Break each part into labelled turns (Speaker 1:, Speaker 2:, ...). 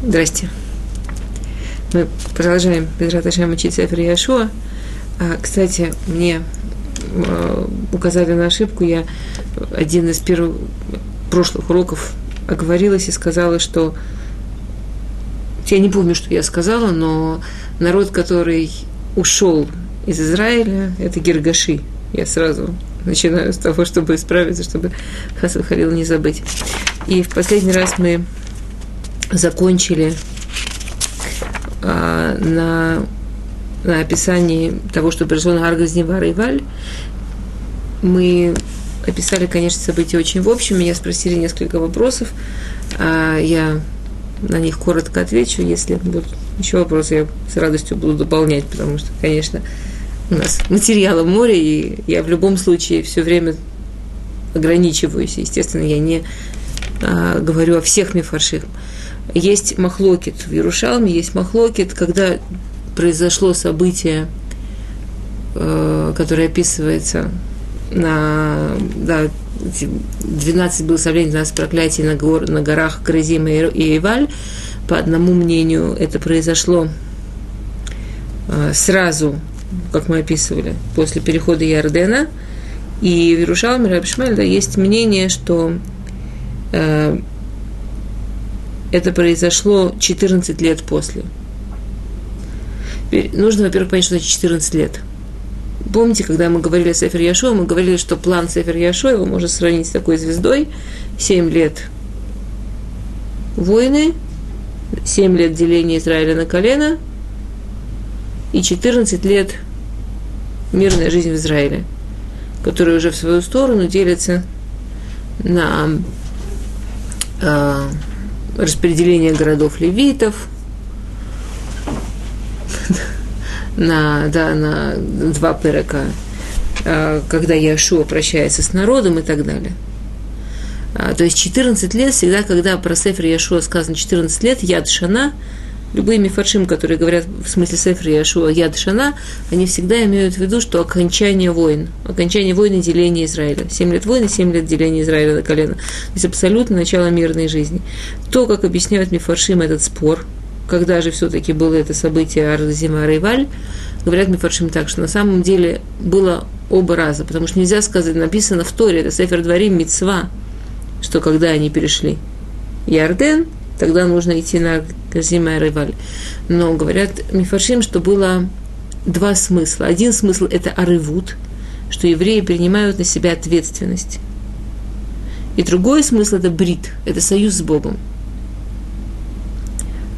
Speaker 1: Здрасте. Мы продолжаем без Раташем учить Сефер Яшуа. А, кстати, мне а, указали на ошибку. Я один из первых прошлых уроков оговорилась и сказала, что я не помню, что я сказала, но народ, который ушел из Израиля, это Гергаши. Я сразу начинаю с того, чтобы исправиться, чтобы Хасад Халил не забыть. И в последний раз мы закончили а, на, на описании того, что произошло на Аргазневар и Валь, мы описали, конечно, события очень в общем. Меня спросили несколько вопросов. А я на них коротко отвечу. Если будут еще вопросы, я с радостью буду дополнять, потому что, конечно, у нас материала море, и я в любом случае все время ограничиваюсь. Естественно, я не а, говорю о всех мифарших. Есть махлокит в Ярушалме, есть махлокит, когда произошло событие, э, которое описывается на да, 12 благословений, 12 проклятий на, гор, на горах Грозим и Иваль. По одному мнению, это произошло э, сразу, как мы описывали, после перехода Ярдена. И в Иерушалме Рабишмаль, да, есть мнение, что э, это произошло 14 лет после. Нужно, во-первых, понять, что это 14 лет. Помните, когда мы говорили о Сефер Яшо, мы говорили, что план Сефер Яшо, его можно сравнить с такой звездой. 7 лет войны, 7 лет деления Израиля на колено и 14 лет мирная жизнь в Израиле, которая уже в свою сторону делится на э, распределение городов левитов, на, да, на два перека, а, когда Яшуа прощается с народом и так далее. А, то есть 14 лет, всегда, когда про Сефер Яшуа сказано 14 лет, Яд Шана, любые мифаршим, которые говорят в смысле Сефер Яшуа Яд Шана, они всегда имеют в виду, что окончание войн, окончание войн и деления Израиля. 7 лет войны, 7 лет деления Израиля на колено. То есть абсолютно начало мирной жизни. То, как объясняют мифаршим этот спор, когда же все-таки было это событие Ардазима Рейваль, говорят Мифаршим так, что на самом деле было оба раза, потому что нельзя сказать, написано в Торе, это Сефер Дворим Мицва, что когда они перешли Ярден, тогда нужно идти на Казима и Реваль. Но говорят Мифаршим, что было два смысла. Один смысл – это арывут, что евреи принимают на себя ответственность. И другой смысл – это брит, это союз с Богом.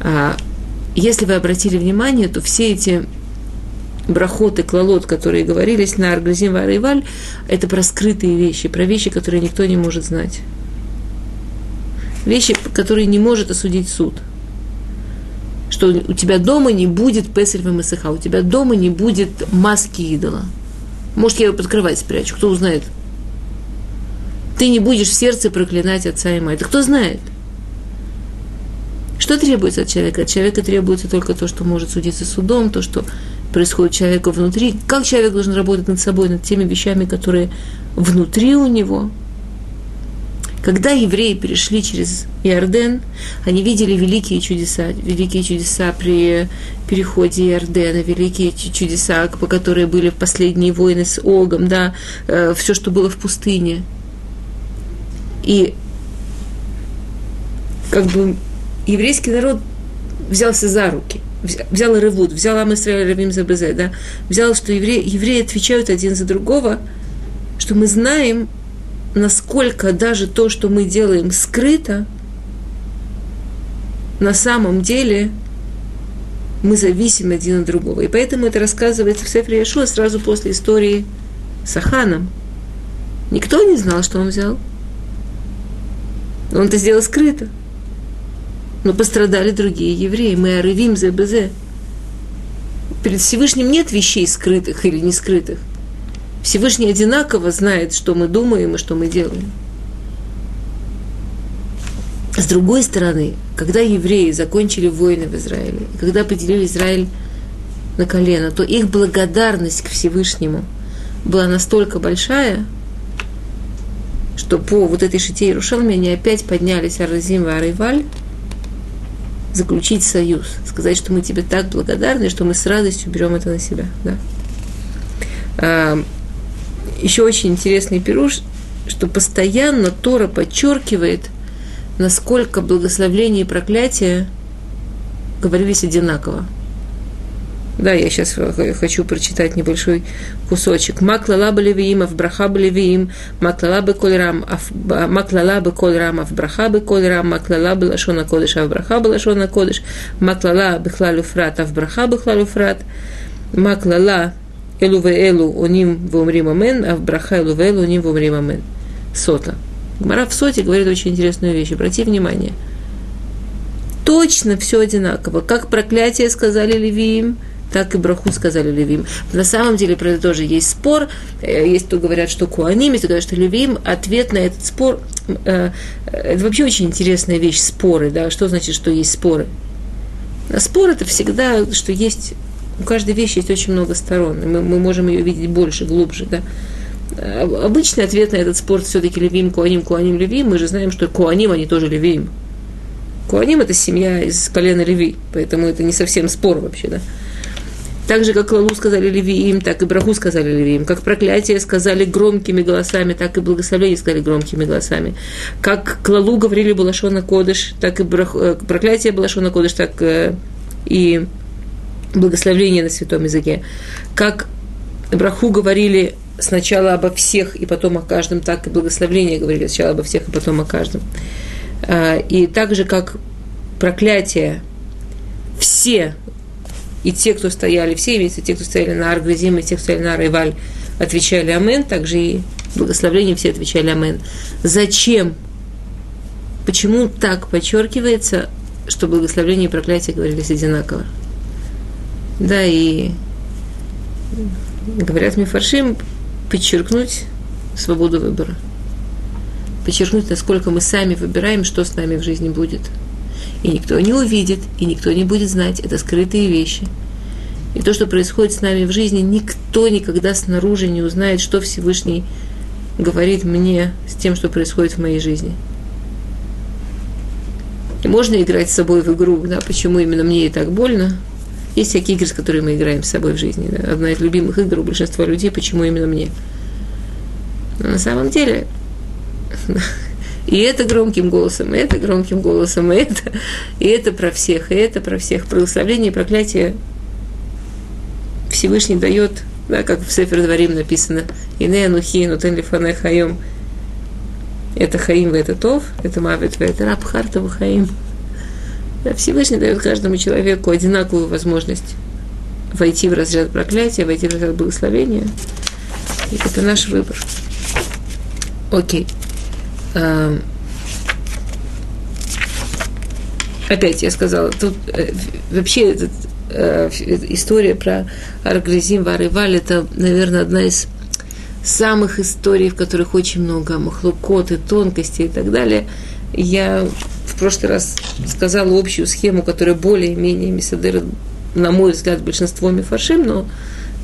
Speaker 1: А если вы обратили внимание, то все эти брахот и клалот, которые говорились на Аргазим Варайваль, это про скрытые вещи, про вещи, которые никто не может знать вещи, которые не может осудить суд. Что у тебя дома не будет Песарь Масыха, у тебя дома не будет маски идола. Может, я ее под кровать спрячу, кто узнает. Ты не будешь в сердце проклинать отца и мать. Кто знает? Что требуется от человека? От человека требуется только то, что может судиться судом, то, что происходит человеку внутри. Как человек должен работать над собой, над теми вещами, которые внутри у него – когда евреи перешли через Иорден, они видели великие чудеса, великие чудеса при переходе Иордена, великие чудеса, по которые были в последние войны с Огом, да, э, все, что было в пустыне. И как бы еврейский народ взялся за руки, взял Ревуд, взял Амисраэль Равим Забезе, да, взял, что евреи, евреи отвечают один за другого, что мы знаем, насколько даже то, что мы делаем скрыто, на самом деле мы зависим один от другого. И поэтому это рассказывается в Сефре Яшуа сразу после истории с Аханом. Никто не знал, что он взял. Он это сделал скрыто. Но пострадали другие евреи. Мы орывим за БЗ. Перед Всевышним нет вещей скрытых или не скрытых. Всевышний одинаково знает, что мы думаем и что мы делаем. С другой стороны, когда евреи закончили войны в Израиле, когда поделили Израиль на колено, то их благодарность к Всевышнему была настолько большая, что по вот этой шите Иерушалме они опять поднялись Аразим и Арайваль, заключить союз, сказать, что мы тебе так благодарны, что мы с радостью берем это на себя. Да? Еще очень интересный пируш, что постоянно Тора подчеркивает, насколько благословление и проклятие говорились одинаково. Да, я сейчас хочу прочитать небольшой кусочек. Маклала левиим, авбраха левиим, маклала коль рам, маклала коль рам, авбраха коль рам, маклала лашона кодыш, авбраха лашона кодыш, маклала бихлалю фрат, авбраха бихлалю фрат, элу ве элу оним вумрим амен, авбраха элу ве элу оним вумрим амен. Сота. Гмара в соте говорит очень интересную вещь. Обрати внимание. Точно все одинаково. Как проклятие сказали Левиим – так и браху сказали левим. На самом деле про это тоже есть спор. Э, есть кто говорят, что куаним, есть кто говорят, что левим. Ответ на этот спор э, это вообще очень интересная вещь, споры. Да? Что значит, что есть споры? А спор это всегда, что есть у каждой вещи есть очень много сторон, и мы, мы можем ее видеть больше, глубже, да. А, обычный ответ на этот спор все-таки левим, куаним, куаним, левим. Мы же знаем, что куаним, они тоже левим. Куаним – это семья из колена Леви, поэтому это не совсем спор вообще, да. Так же, как Лалу сказали Левиим, так и Браху сказали Левиим. Как проклятие сказали громкими голосами, так и благословение сказали громкими голосами. Как к Лалу говорили Балашона Кодыш, так и брах... Э, проклятие Балашона Кодыш, так э, и благословление на святом языке. Как Браху говорили сначала обо всех и потом о каждом, так и благословление говорили сначала обо всех и потом о каждом. А, и так же, как проклятие все и те, кто стояли, все имеются те, кто стояли на Аргризим, и те, кто стояли на Райваль, отвечали Амен, также и благословление все отвечали Амен. Зачем? Почему так подчеркивается, что благословление и проклятие говорились одинаково? Да, и говорят Мифаршим, подчеркнуть свободу выбора. Подчеркнуть, насколько мы сами выбираем, что с нами в жизни будет – и никто не увидит, и никто не будет знать. Это скрытые вещи. И то, что происходит с нами в жизни, никто никогда снаружи не узнает, что Всевышний говорит мне с тем, что происходит в моей жизни. И можно играть с собой в игру, да, почему именно мне и так больно. Есть всякие игры, с которыми мы играем с собой в жизни. Да. Одна из любимых игр у большинства людей, почему именно мне. Но на самом деле и это громким голосом, и это громким голосом, и это, и это про всех, и это про всех. Благословление и проклятие Всевышний дает, да, как в Сефер Дворим написано, «Ине анухи, нутен лифане хайом». Это хаим, это тов, это мавит, это раб хартова хаим. Да, Всевышний дает каждому человеку одинаковую возможность войти в разряд проклятия, войти в разряд благословения. И это наш выбор. Окей. Эм, опять я сказала, тут э, вообще этот, э, история про Аргризим, Варываль, это, наверное, одна из самых историй, в которых очень много махлукот и тонкостей и так далее. Я прошлый раз сказала общую схему, которая более-менее Мисадер, на мой взгляд, большинство мифашим, но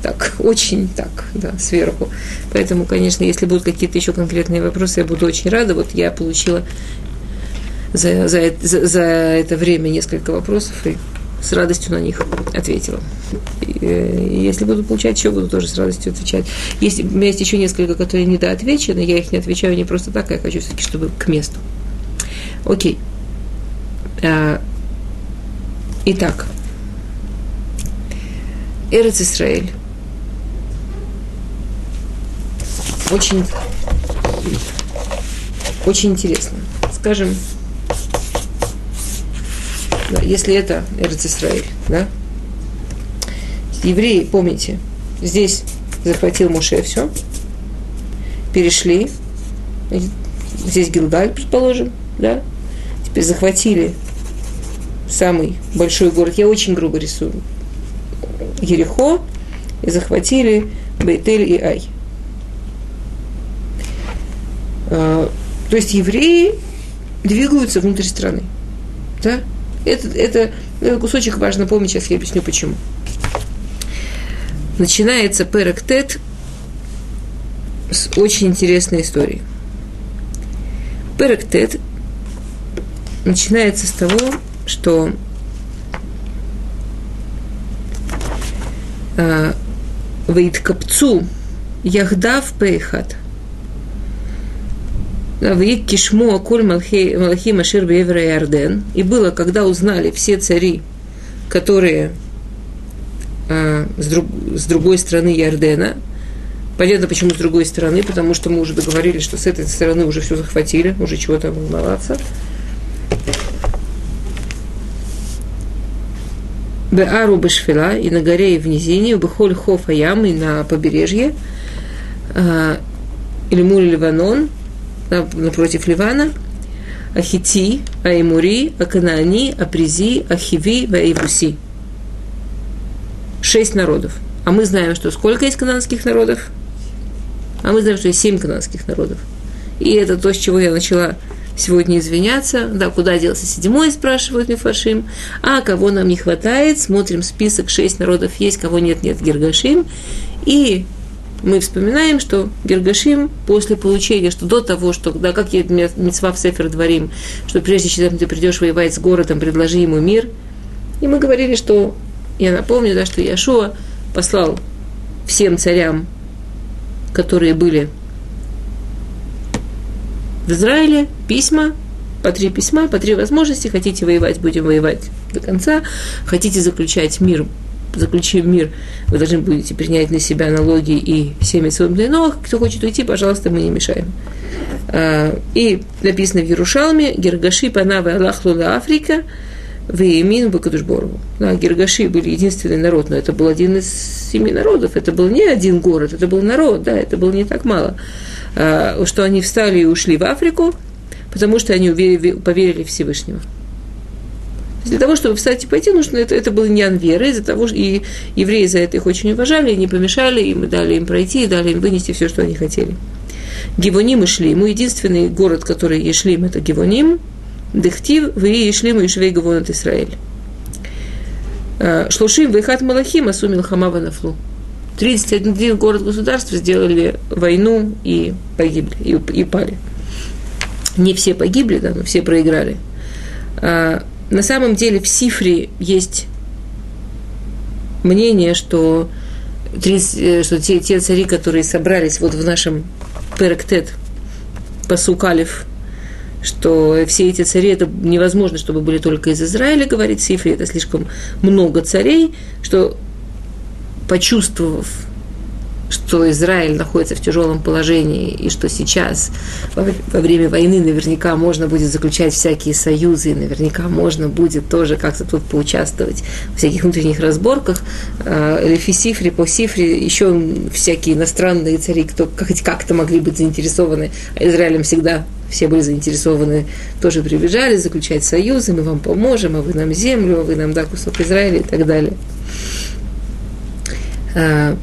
Speaker 1: так, очень так, да, сверху. Поэтому, конечно, если будут какие-то еще конкретные вопросы, я буду очень рада. Вот я получила за, за, за, за это время несколько вопросов и с радостью на них ответила. И, и если буду получать еще, буду тоже с радостью отвечать. Есть, у меня есть еще несколько, которые недоотвечены, я их не отвечаю не просто так, а я хочу все-таки, чтобы к месту. Окей. А, итак, Эрец Исраэль. очень, очень интересно. Скажем, да, если это Эрц Исраиль, да, евреи, помните, здесь захватил Муше все, перешли, здесь Гилгаль, предположим, да, теперь захватили самый большой город, я очень грубо рисую, Ерехо, и захватили Бейтель и Ай. А, то есть евреи двигаются внутрь страны. Да? Это, это, этот кусочек важно помнить, сейчас я объясню почему. Начинается Перектет с очень интересной историей. Перектет начинается с того, что э, Вейткапцу Яхдав Пейхат. Вейк Кишму Аколь Малахи Машир Бевра и Арден. И было, когда узнали все цари, которые э, с, друг, с другой стороны Ярдена. Понятно, почему с другой стороны, потому что мы уже договорились, что с этой стороны уже все захватили, уже чего-то волноваться. Беару Бешфила и на горе и в низине, Бехоль Хофа Ям и на побережье, а, или Муль Ливанон, напротив Ливана, Ахити, Аймури, Аканаани, Апризи, Ахиви, Ваивуси – шесть народов. А мы знаем, что сколько есть канадских народов? А мы знаем, что есть семь канадских народов. И это то, с чего я начала сегодня извиняться. Да, куда делся седьмой, спрашивают Мифашим. А кого нам не хватает? Смотрим список, шесть народов есть, кого нет, нет, Гергашим. И мы вспоминаем, что Гергашим после получения, что до того, что, да, как я Мецва в Сефер дворим, что прежде чем ты придешь воевать с городом, предложи ему мир. И мы говорили, что я напомню, да, что Яшуа послал всем царям, которые были в Израиле, письма, по три письма, по три возможности. Хотите воевать, будем воевать до конца. Хотите заключать мир, заключим мир, вы должны будете принять на себя налоги и семя своим длинных. Кто хочет уйти, пожалуйста, мы не мешаем. А, и написано в Ярушалме, Гергаши Панава Аллах Лула Африка – Веемин Бакадушбору. Да, Гергаши были единственный народ, но это был один из семи народов. Это был не один город, это был народ, да, это было не так мало. А, что они встали и ушли в Африку, потому что они поверили Всевышнего. Для того, чтобы встать и пойти, нужно, это, это был не веры, из-за того, и евреи за это их очень уважали, и не помешали, и мы дали им пройти, и дали им вынести все, что они хотели. Гивоним и Шлим. Единственный город, который Ешлим, это Гивоним, Дехтив, вы шли мы швей гавонат Исраэль. Шлушим, вейхат малахим, асу милхама нафлу. 31 город государств сделали войну и погибли, и, и пали. Не все погибли, да, но все проиграли. А, на самом деле в Сифре есть мнение, что, 30, э, что те, те цари, которые собрались вот в нашем Перектет, Пасукалев, что все эти цари, это невозможно, чтобы были только из Израиля, говорит Сифри, это слишком много царей, что почувствовав, что Израиль находится в тяжелом положении, и что сейчас, во, время войны, наверняка можно будет заключать всякие союзы, и наверняка можно будет тоже как-то тут поучаствовать в всяких внутренних разборках. Лефи Сифри, по Сифри, еще всякие иностранные цари, кто хоть как-то могли быть заинтересованы, а Израилем всегда все были заинтересованы, тоже прибежали заключать союзы, мы вам поможем, а вы нам землю, а вы нам да, кусок Израиля и так далее. А,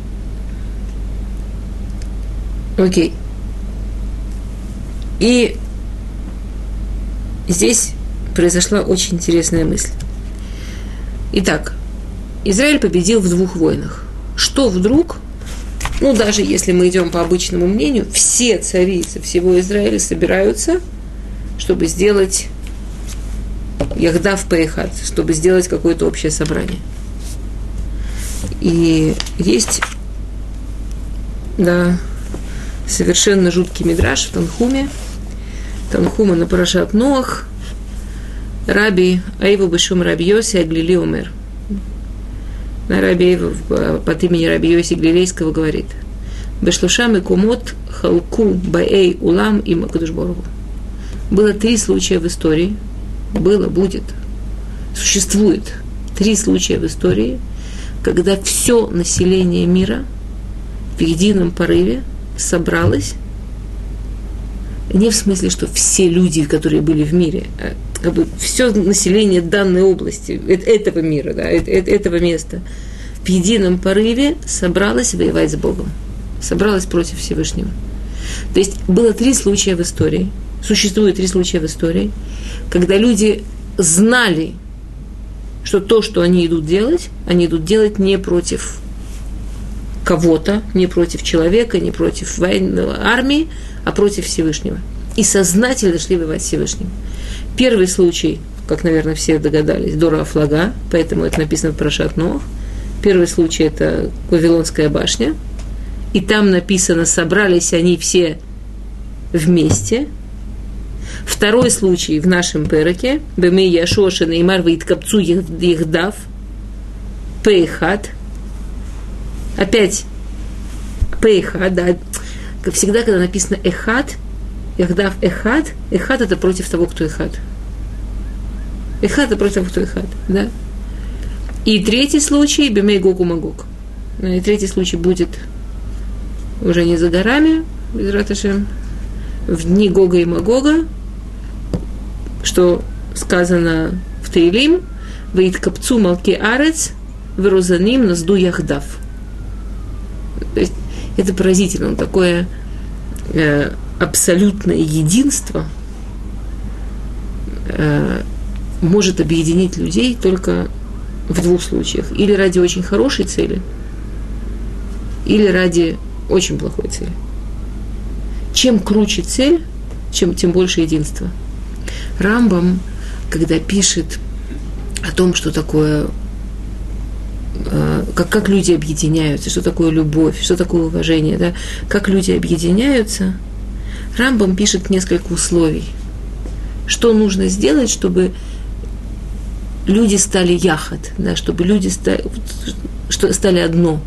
Speaker 1: окей. И здесь произошла очень интересная мысль. Итак, Израиль победил в двух войнах. Что вдруг ну, даже если мы идем по обычному мнению, все царицы всего Израиля собираются, чтобы сделать Яхдав Пейхат, чтобы сделать какое-то общее собрание. И есть, да, совершенно жуткий мидраж в Танхуме. Танхума на Парашат Ноах. Раби Айву Бешум Раби Йоси Аглили Умер – Раби под имени Раби Йоси Глилейского говорит, Бешлушам и Кумот Халку Баэй Улам и Макадушборгу. Было три случая в истории, было, будет, существует три случая в истории, когда все население мира в едином порыве собралось, не в смысле, что все люди, которые были в мире, а как бы все население данной области, этого мира, да, этого места, в едином порыве собралось воевать с Богом, собралось против Всевышнего. То есть было три случая в истории, существует три случая в истории, когда люди знали, что то, что они идут делать, они идут делать не против кого-то, не против человека, не против военной армии, а против Всевышнего. И сознательно шли воевать Всевышним. Первый случай, как, наверное, все догадались, Дора Флага, поэтому это написано в Прошат. Первый случай – это Вавилонская башня. И там написано, собрались они все вместе. Второй случай в нашем пероке. Бемей Яшоша Неймар Вейткапцу Ехдав. Пейхат. Опять Пейхат, да. Как всегда, когда написано Эхат, Яхдав Эхат, Эхат это против того, кто Эхат. Эхат это против того, кто Эхат, да. И третий случай, Бемей Гогу Магог. Ну, и третий случай будет уже не за горами, без раташем, в дни Гога и Магога, что сказано в Таилим, «Ваид капцу малки арец, верозаним назду яхдав». То есть это поразительно, такое э, абсолютное единство э, может объединить людей только в двух случаях. Или ради очень хорошей цели, или ради очень плохой цели. Чем круче цель, чем, тем больше единства. Рамбам, когда пишет о том, что такое, э, как, как люди объединяются, что такое любовь, что такое уважение, да, как люди объединяются, Рамбам пишет несколько условий. Что нужно сделать, чтобы люди стали яхот, да, чтобы люди стали, что стали одно,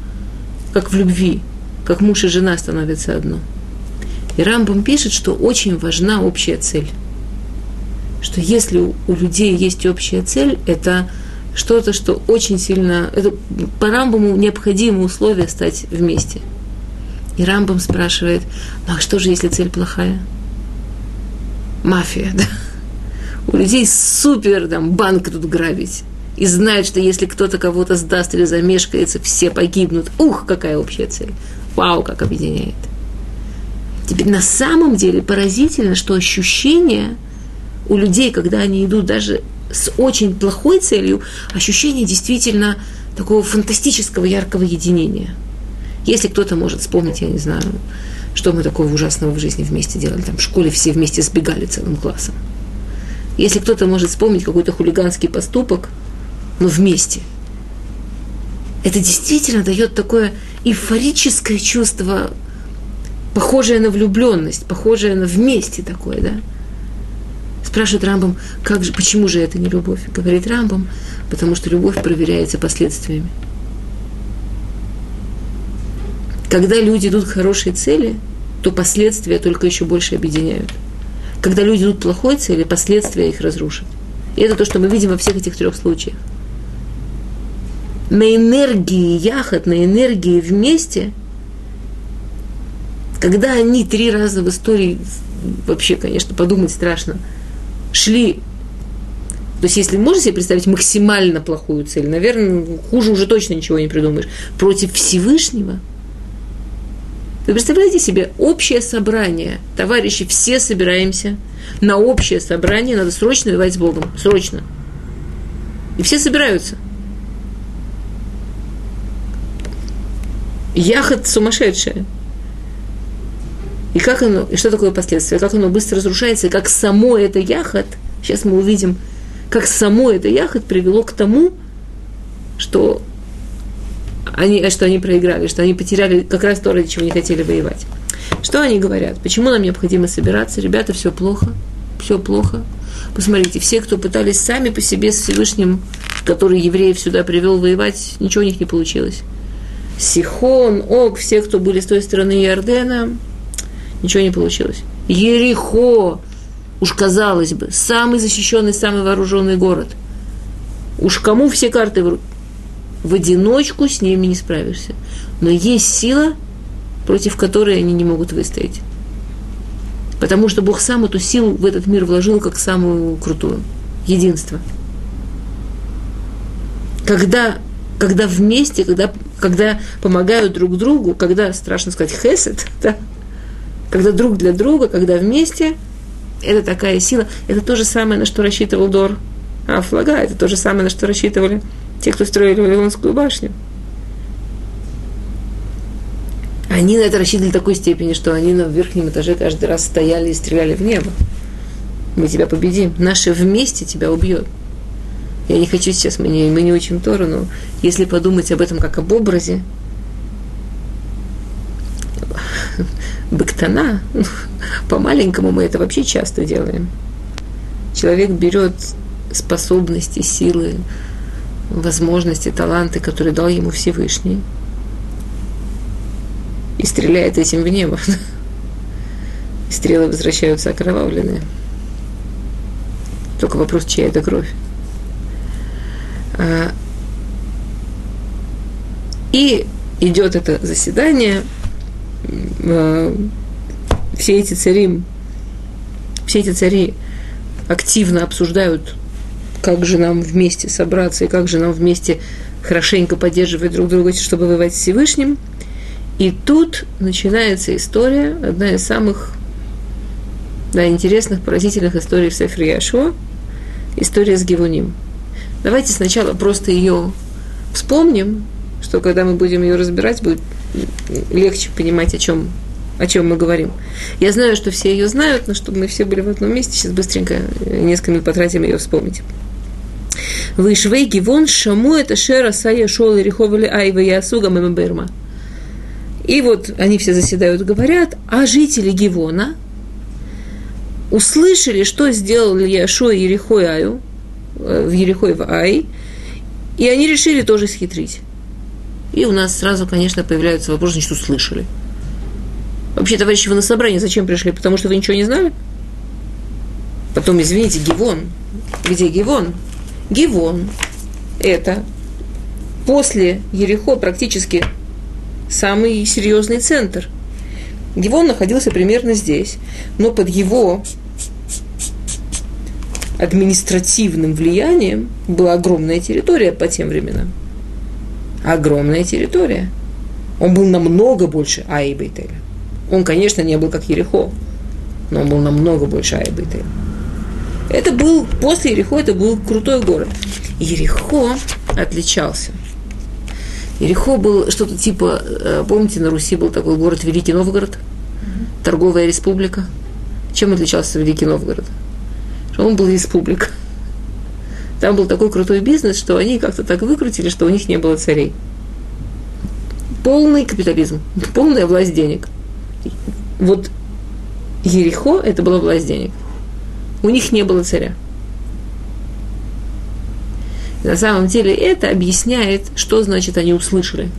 Speaker 1: как в любви, как муж и жена становятся одно. И Рамбам пишет, что очень важна общая цель. Что если у людей есть общая цель, это что-то, что очень сильно... Это по Рамбаму необходимое условие стать вместе. И Рамбам спрашивает, ну а что же, если цель плохая? Мафия, да? У людей супер там банк тут грабить. И знают, что если кто-то кого-то сдаст или замешкается, все погибнут. Ух, какая общая цель. Вау, как объединяет. Теперь на самом деле поразительно, что ощущение у людей, когда они идут даже с очень плохой целью, ощущение действительно такого фантастического яркого единения. Если кто-то может вспомнить, я не знаю, что мы такого ужасного в жизни вместе делали, там в школе все вместе сбегали целым классом. Если кто-то может вспомнить какой-то хулиганский поступок, но вместе, это действительно дает такое эйфорическое чувство, похожее на влюбленность, похожее на вместе такое, да? Спрашивает Рамбам, как же, почему же это не любовь? Говорит Рамбам, потому что любовь проверяется последствиями. Когда люди идут к хорошей цели, то последствия только еще больше объединяют. Когда люди идут к плохой цели, последствия их разрушат. И это то, что мы видим во всех этих трех случаях. На энергии яхот, на энергии вместе, когда они три раза в истории, вообще, конечно, подумать страшно, шли то есть, если можно себе представить максимально плохую цель, наверное, хуже уже точно ничего не придумаешь. Против Всевышнего – вы представляете себе общее собрание, товарищи, все собираемся на общее собрание, надо срочно воевать с Богом, срочно. И все собираются. Яхот сумасшедшая. И как оно, и что такое последствия, как оно быстро разрушается, и как само это яхот, сейчас мы увидим, как само это яхот привело к тому, что они, что они проиграли, что они потеряли как раз то, ради чего не хотели воевать. Что они говорят? Почему нам необходимо собираться? Ребята, все плохо, все плохо. Посмотрите, все, кто пытались сами по себе с Всевышним, который евреев сюда привел воевать, ничего у них не получилось. Сихон, Ог, все, кто были с той стороны Иордена, ничего не получилось. Ерихо, уж казалось бы, самый защищенный, самый вооруженный город. Уж кому все карты в в одиночку с ними не справишься. Но есть сила, против которой они не могут выстоять. Потому что Бог сам эту силу в этот мир вложил как самую крутую. Единство. Когда, когда вместе, когда, когда помогают друг другу, когда, страшно сказать, хесед, да? Когда друг для друга, когда вместе, это такая сила. Это то же самое, на что рассчитывал Дор Афлага, это то же самое, на что рассчитывали те, кто строили Вавилонскую башню. Они на это рассчитывали в такой степени, что они на верхнем этаже каждый раз стояли и стреляли в небо. Мы тебя победим. Наше вместе тебя убьет. Я не хочу сейчас, мы не, мы не учим Тору, но если подумать об этом как об образе, быктана, по-маленькому мы это вообще часто делаем. Человек берет способности, силы, возможности, таланты, которые дал ему Всевышний, и стреляет этим в небо. И стрелы возвращаются окровавленные. Только вопрос, чья это кровь. А, и идет это заседание, а, все эти цари, все эти цари активно обсуждают, как же нам вместе собраться и как же нам вместе хорошенько поддерживать друг друга, чтобы воевать с Всевышним. И тут начинается история, одна из самых да, интересных, поразительных историй в Сефре Яшуа, история с Гевуним. Давайте сначала просто ее вспомним, что когда мы будем ее разбирать, будет легче понимать, о чем, о чем мы говорим. Я знаю, что все ее знают, но чтобы мы все были в одном месте, сейчас быстренько несколько минут потратим ее вспомнить. Вышвей гивон шаму это шера сая шол и риховали айва ясуга мемберма. И вот они все заседают, говорят, а жители Гивона услышали, что сделал Яшо и Ерехой Аю, Э, в Ерехой в Ай, и они решили тоже схитрить. И у нас сразу, конечно, появляются вопросы, что слышали. Вообще, товарищи, вы на собрание зачем пришли? Потому что вы ничего не знали? Потом, извините, Гивон. Где Гивон? Гивон – это после Ерехо практически самый серьезный центр. Гивон находился примерно здесь, но под его административным влиянием была огромная территория по тем временам. Огромная территория. Он был намного больше Аи Бейтеля. Он, конечно, не был как Ерехо, но он был намного больше Аи Бейтеля. Это был, после Ерехо, это был крутой город. Ерехо отличался. Ерехо был что-то типа, э, помните, на Руси был такой город Великий Новгород, торговая республика. Чем отличался Великий Новгород? он был республика. Там был такой крутой бизнес, что они как-то так выкрутили, что у них не было царей. Полный капитализм, полная власть денег. Вот Ерехо – это была власть денег. У них не было царя. На самом деле это объясняет, что значит они услышали.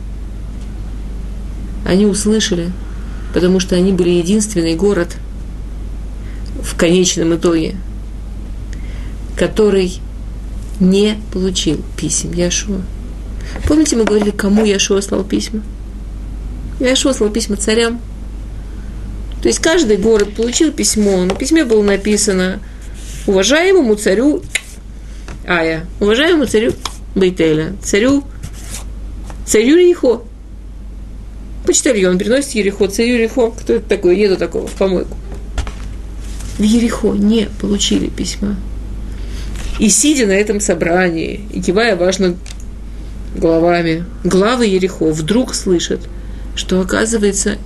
Speaker 1: Они услышали, потому что они были единственный город в конечном итоге – который не получил писем Яшуа. Помните, мы говорили, кому Яшуа слал письма? Яшуа слал письма царям. То есть каждый город получил письмо. На письме было написано уважаемому царю Ая, уважаемому царю Бейтеля, царю, царю Ерехо. Почтальон приносит Ерехо, царю Ерехо. Кто это такой? Нету такого в помойку. В Ерехо не получили письма. И сидя на этом собрании, и кивая важно головами, главы Ерехо вдруг слышат, что оказывается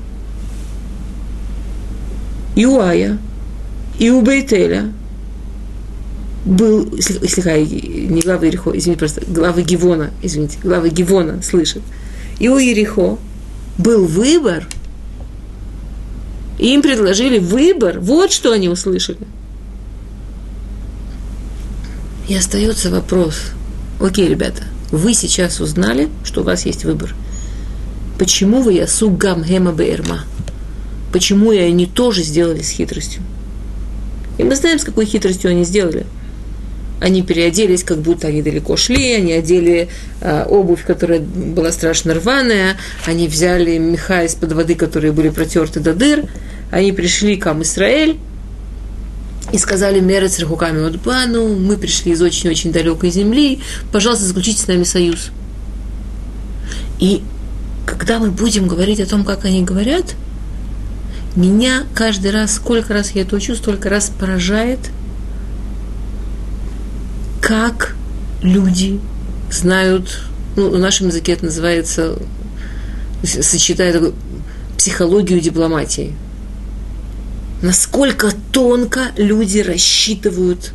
Speaker 1: и у Ая, и у Бейтеля был, слегка, не главы Ерехо, извините, просто главы Гивона, извините, главы Гивона слышат. И у Ерехо был выбор, и им предложили выбор, вот что они услышали – и остается вопрос. Окей, ребята, вы сейчас узнали, что у вас есть выбор. Почему вы ясу гам гема беэрма? Почему и они тоже сделали с хитростью? И мы знаем, с какой хитростью они сделали. Они переоделись, как будто они далеко шли, они одели э, обувь, которая была страшно рваная, они взяли меха из-под воды, которые были протерты до дыр, они пришли к Ам-Исраэль, и сказали Мерец Рахуками Удбану, мы пришли из очень-очень далекой земли, пожалуйста, заключите с нами союз. И когда мы будем говорить о том, как они говорят, меня каждый раз, сколько раз я это учу, столько раз поражает, как люди знают, ну, в нашем языке это называется, сочетая такую психологию дипломатии – насколько тонко люди рассчитывают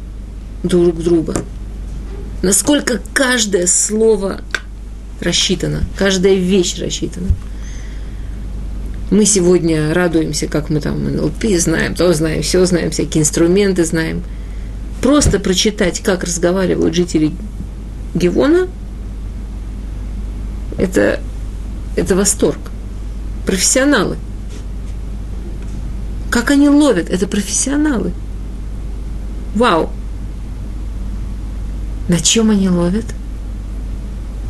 Speaker 1: друг друга. Насколько каждое слово рассчитано, каждая вещь рассчитана. Мы сегодня радуемся, как мы там НЛП знаем, то знаем, все знаем, всякие инструменты знаем. Просто прочитать, как разговаривают жители Гевона, это, это восторг. Профессионалы. Как они ловят? Это профессионалы. Вау! На чем они ловят?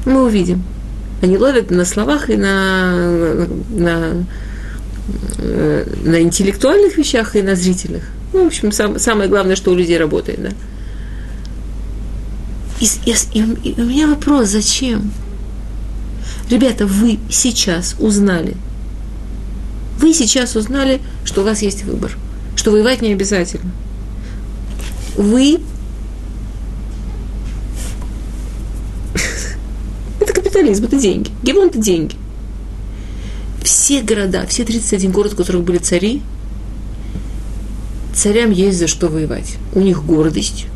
Speaker 1: Мы увидим. Они ловят на словах и на, на, на интеллектуальных вещах, и на зрительных. Ну, в общем, сам, самое главное, что у людей работает, да. И, и, и, у меня вопрос, зачем? Ребята, вы сейчас узнали, вы сейчас узнали, что у вас есть выбор, что воевать не обязательно. Вы капитализм, это деньги. Гемон – это деньги. Все города, все 31 город, в которых были цари, царям есть за что воевать. У них гордость,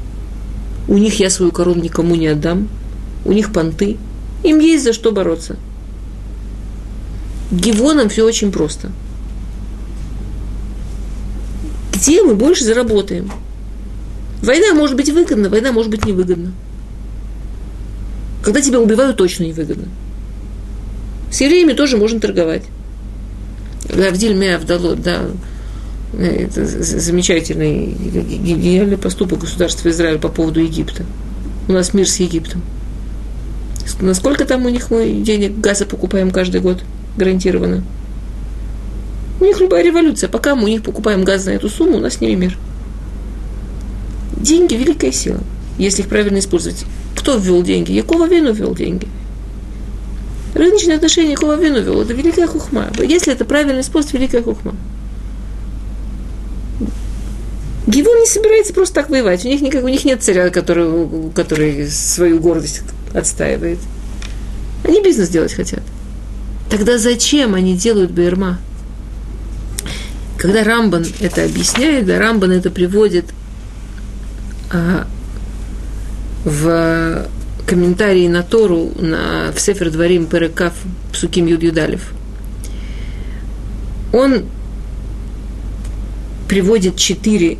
Speaker 1: у них я свою корону никому не отдам, у них понты, им есть за что бороться. Гивонам все очень просто. Где мы больше заработаем? Война может быть выгодна, война может быть невыгодна. Когда тебя убивают, точно невыгодно. С евреями тоже можно торговать. Гавдиль Меавдало, да, это замечательный, гениальный поступок государства Израиль по поводу Египта. У нас мир с Египтом. Насколько там у них мы денег газа покупаем каждый год гарантированно? У них любая революция. Пока мы у них покупаем газ за эту сумму, у нас с ними мир. Деньги – великая сила, если их правильно использовать. Кто ввел деньги? Якова Вину ввел деньги. Рыночные отношения Якова Вину ввел. Это великая хухма. Если это правильный способ, великая хухма. Гивон не собирается просто так воевать. У них, никак, у них нет царя, который, который свою гордость отстаивает. Они бизнес делать хотят. Тогда зачем они делают Бейрма? Когда Рамбан это объясняет, да, Рамбан это приводит а, в комментарии на Тору, на, в Сефер Дворим Перекав Псуким Юд Юдалев, он приводит четыре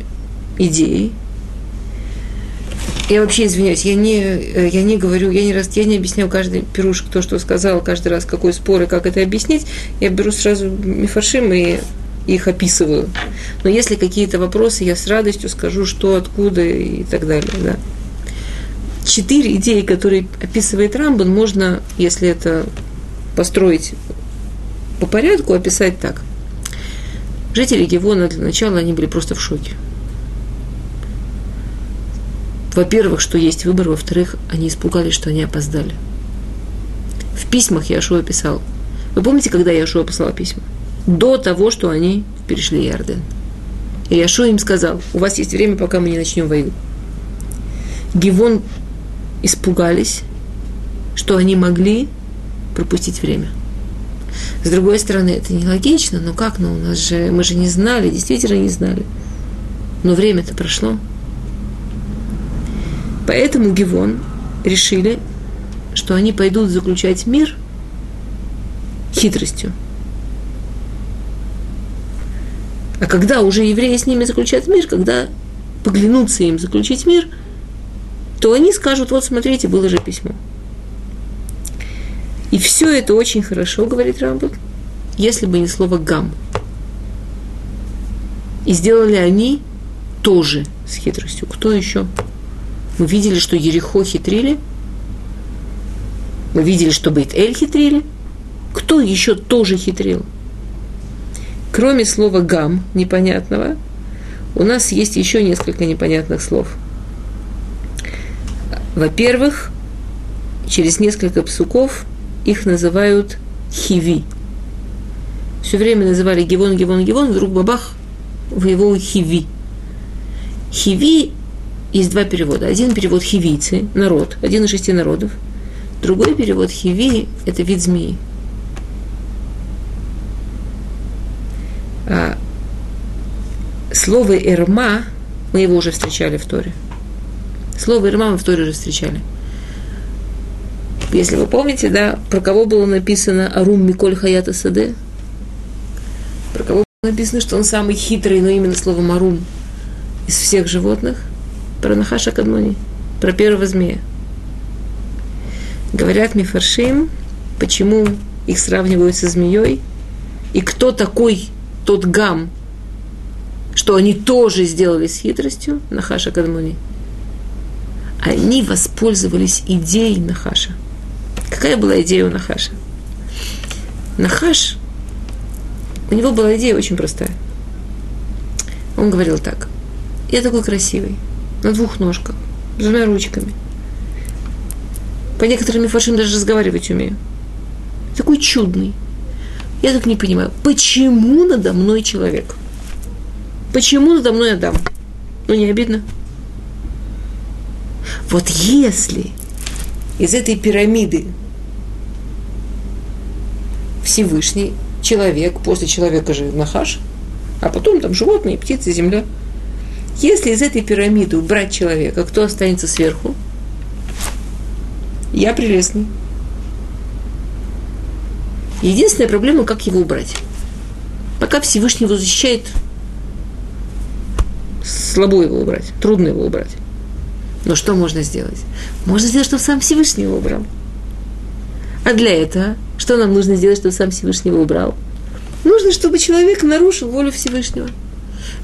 Speaker 1: идеи. Я вообще извиняюсь, я не, я не говорю, я не, раз, я не объясняю каждый пирушек то, что сказал, каждый раз какой спор и как это объяснить. Я беру сразу мифаршим и их описываю. Но если какие-то вопросы, я с радостью скажу, что, откуда и так далее. Да четыре идеи, которые описывает Рамбан, можно, если это построить по порядку, описать так. Жители Гевона для начала они были просто в шоке. Во-первых, что есть выбор, во-вторых, они испугались, что они опоздали. В письмах Яшуа писал. Вы помните, когда Яшуа послал письма? До того, что они перешли Ярден. И Яшуа им сказал, у вас есть время, пока мы не начнем войну. Гивон испугались, что они могли пропустить время. С другой стороны, это нелогично, но как, ну, у нас же, мы же не знали, действительно не знали. Но время-то прошло. Поэтому Гивон решили, что они пойдут заключать мир хитростью. А когда уже евреи с ними заключают мир, когда поглянутся им заключить мир – то они скажут, вот смотрите, было же письмо. И все это очень хорошо, говорит Рамбов, если бы не слово «гам». И сделали они тоже с хитростью. Кто еще? Мы видели, что Ерехо хитрили. Мы видели, что Бейт-Эль хитрили. Кто еще тоже хитрил? Кроме слова «гам» непонятного, у нас есть еще несколько непонятных слов – во-первых, через несколько псуков их называют хиви. Все время называли Гивон, Гивон, Гивон, вдруг бабах, воевал хиви. Хиви есть два перевода. Один перевод хивийцы, народ, один из шести народов. Другой перевод хиви – это вид змеи. Слово «эрма» мы его уже встречали в Торе – Слово Ирма мы в Торе уже встречали. Если вы помните, да, про кого было написано Арум Миколь Хаята Саде? Про кого было написано, что он самый хитрый, но именно словом Арум из всех животных? Про Нахаша Кадмони, про первого змея. Говорят Мифаршим, почему их сравнивают со змеей, и кто такой тот гам, что они тоже сделали с хитростью Нахаша Кадмони. Они воспользовались идеей Нахаша. Какая была идея у Нахаша? Нахаш, у него была идея очень простая. Он говорил так. Я такой красивый, на двух ножках, с двумя ручками. По некоторым мифашим даже разговаривать умею. Такой чудный. Я так не понимаю, почему надо мной человек? Почему надо мной Адам? Ну, не обидно? Вот если из этой пирамиды Всевышний человек, после человека же Нахаш, а потом там животные, птицы, земля. Если из этой пирамиды убрать человека, кто останется сверху? Я прелестный. Единственная проблема, как его убрать. Пока Всевышний его защищает, слабо его убрать, трудно его убрать. Но что можно сделать? Можно сделать, чтобы сам Всевышний его убрал. А для этого, что нам нужно сделать, чтобы сам Всевышний его убрал? Нужно, чтобы человек нарушил волю Всевышнего.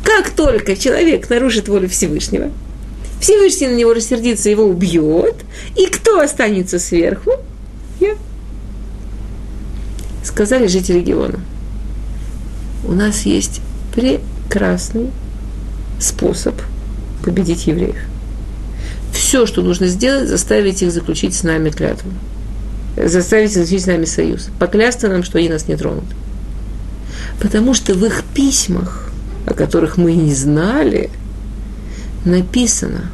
Speaker 1: Как только человек нарушит волю Всевышнего, Всевышний на него рассердится, его убьет, и кто останется сверху? Я. Сказали жители Геона. У нас есть прекрасный способ победить евреев. Все, что нужно сделать, заставить их заключить с нами клятву. Заставить заключить с нами союз. Поклясться нам, что они нас не тронут. Потому что в их письмах, о которых мы не знали, написано,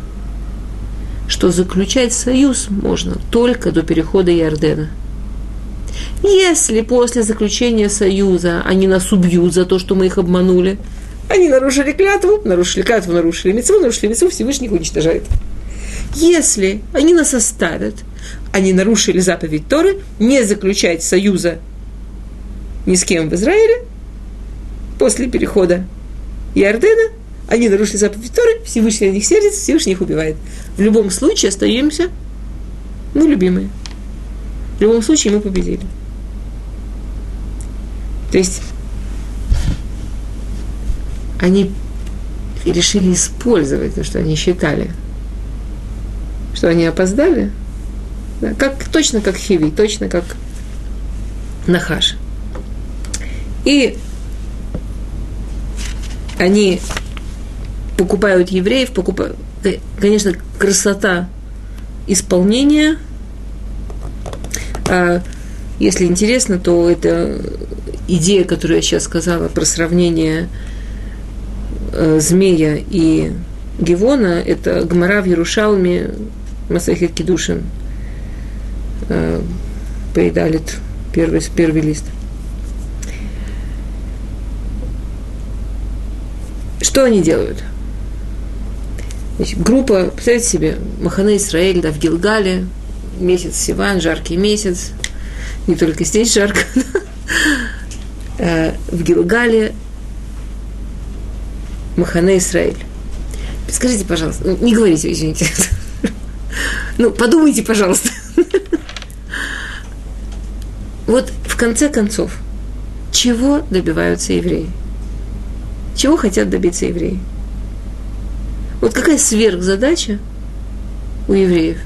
Speaker 1: что заключать союз можно только до перехода Иордена. Если после заключения союза они нас убьют за то, что мы их обманули, они нарушили клятву, нарушили клятву, нарушили митцву, нарушили митцву, Всевышний их уничтожает. Если они нас оставят, они нарушили заповедь Торы, не заключать союза ни с кем в Израиле, после перехода Иордена, они нарушили заповедь Торы, Всевышний на них сердится, Всевышний их убивает. В любом случае остаемся мы любимые. В любом случае мы победили. То есть они решили использовать то, что они считали, что они опоздали, да, как, точно как Хиви, точно как Нахаш. И они покупают евреев, покупают, конечно, красота исполнения. А если интересно, то это идея, которую я сейчас сказала про сравнение э, змея и Гевона, это Гмара в Ярушалме, Масахет Кедушин, э, Пейдалит, первый, первый лист. Что они делают? Значит, группа, представьте себе, Махана Исраэль, да, в Гилгале, месяц Сиван, жаркий месяц, не только здесь жарко, э, в Гилгале Махана Исраэль. Скажите, пожалуйста, ну, не говорите, извините. Ну, подумайте, пожалуйста. Вот в конце концов, чего добиваются евреи? Чего хотят добиться евреи? Вот какая сверхзадача у евреев?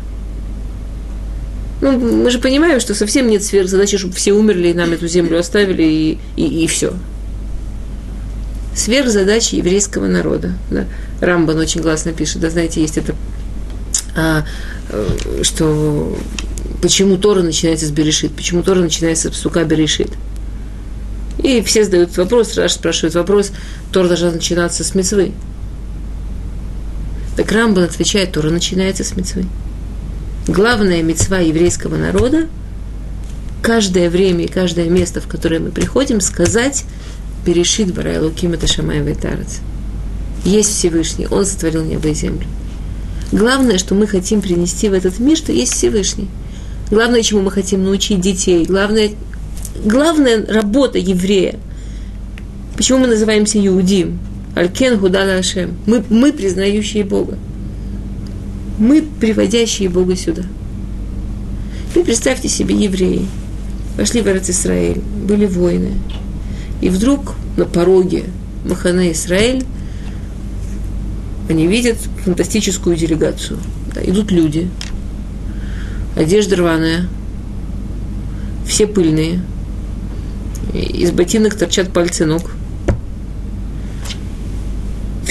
Speaker 1: Ну, мы же понимаем, что совсем нет сверхзадачи, чтобы все умерли и нам эту землю оставили, и, и, и все. Сверхзадача еврейского народа. Да? Рамбан очень классно пишет, да, знаете, есть это, а, э, что почему Тора начинается с Берешит, почему Тора начинается с Псука Берешит. И все задают вопрос, Раш спрашивает вопрос, Тора должна начинаться с мецвы. Так Рамбан отвечает, Тора начинается с мецвы. Главная мецва еврейского народа каждое время и каждое место, в которое мы приходим, сказать «Перешит барай луким это шамай вайтарец». Есть Всевышний, Он сотворил небо и землю. Главное, что мы хотим принести в этот мир, что есть Всевышний. главное, чему мы хотим научить детей, главное, главная работа еврея. Почему мы называемся Иудим? Алькен Гудала Ашем. Мы, мы признающие Бога. Мы приводящие Бога сюда. И представьте себе евреи. Пошли в Израиль, были воины. И вдруг на пороге Махана Израиль они видят фантастическую делегацию. Да, идут люди. Одежда рваная. Все пыльные. Из ботинок торчат пальцы ног.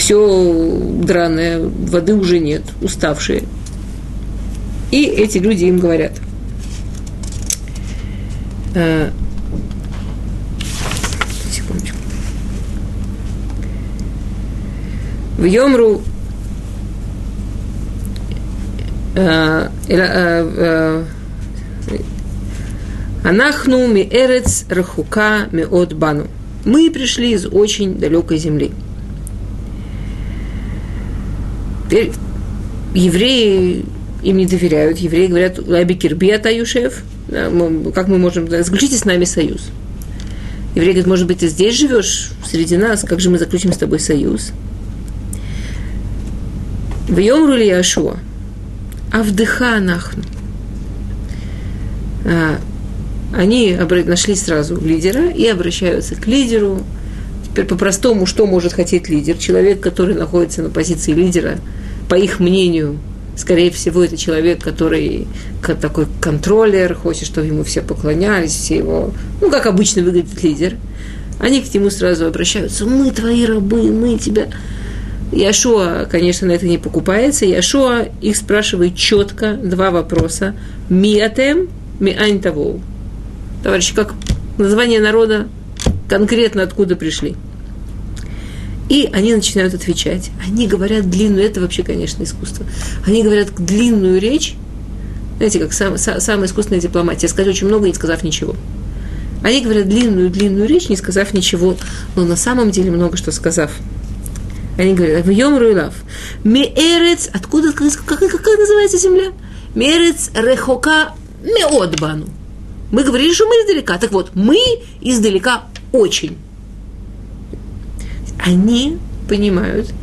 Speaker 1: Все драное, воды уже нет, уставшие. И эти люди им говорят. Э. В Йомру Анахну ми эрец рахука ми от бану. Мы пришли из очень далекой земли. Теперь евреи им не доверяют. Евреи говорят, лаби кирбията юшев. Как мы можем... Заключите с нами союз. Еврей говорит, может быть, ты здесь живешь, среди нас, как же мы заключим с тобой союз? В Йомру ли Яшуа? а вдыха нахну. А, они нашли сразу лидера и обращаются к лидеру. Теперь по-простому, что может хотеть лидер? Человек, который находится на позиции лидера, по их мнению, скорее всего, это человек, который такой контроллер, хочет, чтобы ему все поклонялись, все его, ну, как обычно выглядит лидер. Они к нему сразу обращаются, мы твои рабы, мы тебя Яшуа, конечно, на это не покупается. Яшуа их спрашивает четко два вопроса. Миатем, миань того. Товарищи, как название народа конкретно откуда пришли. И они начинают отвечать. Они говорят длинную, это вообще, конечно, искусство. Они говорят длинную речь, знаете, как сам, сам, самая искусственная дипломатия, сказать очень много, не сказав ничего. Они говорят длинную-длинную речь, не сказав ничего, но на самом деле много что сказав. Они говорят, в Йом Руилав. Меэрец, откуда, как, как, как называется земля? Мерец рехока меотбану. Мы говорили, что мы издалека. Так вот, мы издалека очень. Они понимают,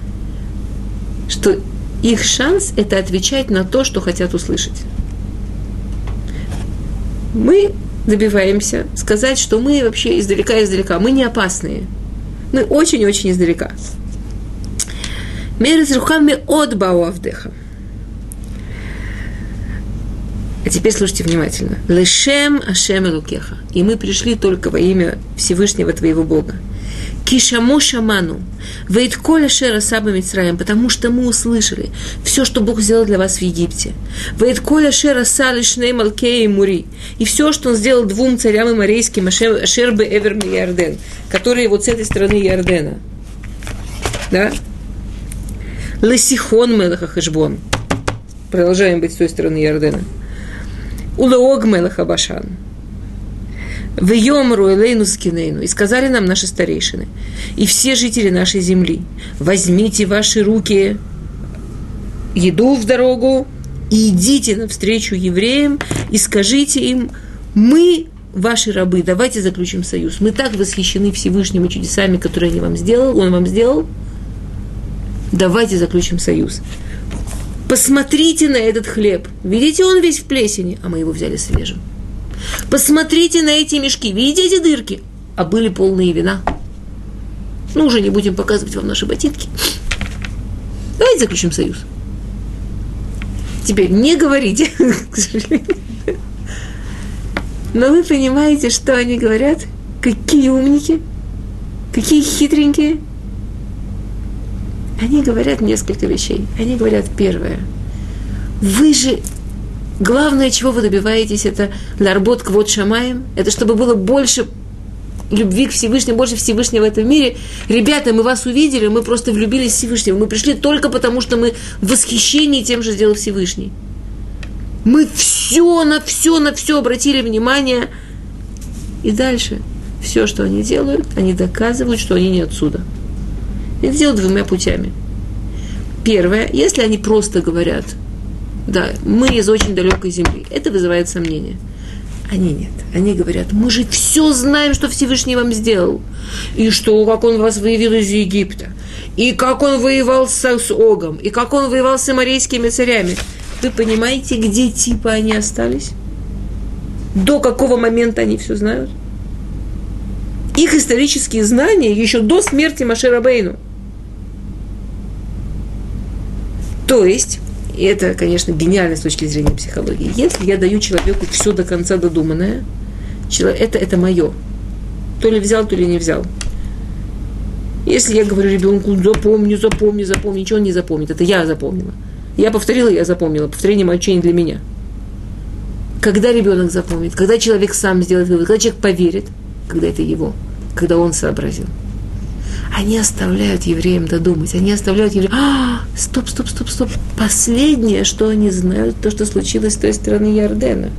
Speaker 1: что их шанс – это отвечать на то, что хотят услышать. Мы добиваемся сказать, что мы вообще издалека-издалека, мы не опасные. Мы очень-очень издалека. Мерец рухами от бауавдеха. А теперь слушайте внимательно. Лешем Ашем Элукеха. И мы пришли только во имя Всевышнего твоего Бога. Кишаму шаману, вейт коля шера саба Мицраем, потому что мы услышали все, что Бог сделал для вас в Египте. Вейт коля шера салишней малкей и мури. И все, что он сделал двум царям и морейским, Ашербе Эверми Ярден, которые вот с этой стороны Ярдена. Да? Лесихон Мелаха Хешбон. Продолжаем быть с той стороны Ярдена. Улеог Мелаха Башан. В Йомру Элейну Скинейну. И сказали нам наши старейшины. И все жители нашей земли. Возьмите ваши руки еду в дорогу и идите навстречу евреям и скажите им, мы ваши рабы, давайте заключим союз. Мы так восхищены Всевышними чудесами, которые они вам сделал, он вам сделал, давайте заключим союз. Посмотрите на этот хлеб. Видите, он весь в плесени, а мы его взяли свежим. Посмотрите на эти мешки. Видите эти дырки? А были полные вина. Ну, уже не будем показывать вам наши ботинки. Давайте заключим союз. Теперь не говорите, к сожалению. Но вы понимаете, что они говорят? Какие умники, какие хитренькие. Они говорят несколько вещей. Они говорят первое. Вы же главное, чего вы добиваетесь, это ларбот квот шамаем, это чтобы было больше любви к Всевышнему, больше Всевышнего в этом мире. Ребята, мы вас увидели, мы просто влюбились в Всевышнего. Мы пришли только потому, что мы в восхищении тем же сделал Всевышний. Мы все на все, на все обратили внимание. И дальше все, что они делают, они доказывают, что они не отсюда – это делают двумя путями. Первое, если они просто говорят, Да, мы из очень далекой земли. Это вызывает сомнения. Они нет. Они говорят, мы же все знаем, что Всевышний вам сделал. И что, как он вас выявил из Египта. И как он воевал с, с Огом. И как он воевал с самарейскими царями. Вы понимаете, где типа они остались? До какого момента они все знают? Их исторические знания еще до смерти Машера Бейну. То есть, и это, конечно, гениально с точки зрения психологии. Если я даю человеку все до конца додуманное, это, это мое. То ли взял, то ли не взял. Если я говорю ребенку, запомни, запомни, запомни, ничего он не запомнит. Это я запомнила. Я повторила, я запомнила. Повторение мое для меня. Когда ребенок запомнит, когда человек сам сделает вывод, когда человек поверит, когда это его, когда он сообразил. Они оставляют евреям додумать, они оставляют евреям, а, стоп, стоп, стоп, стоп. Последнее, что они знают, то, что случилось с той стороны Ярдена.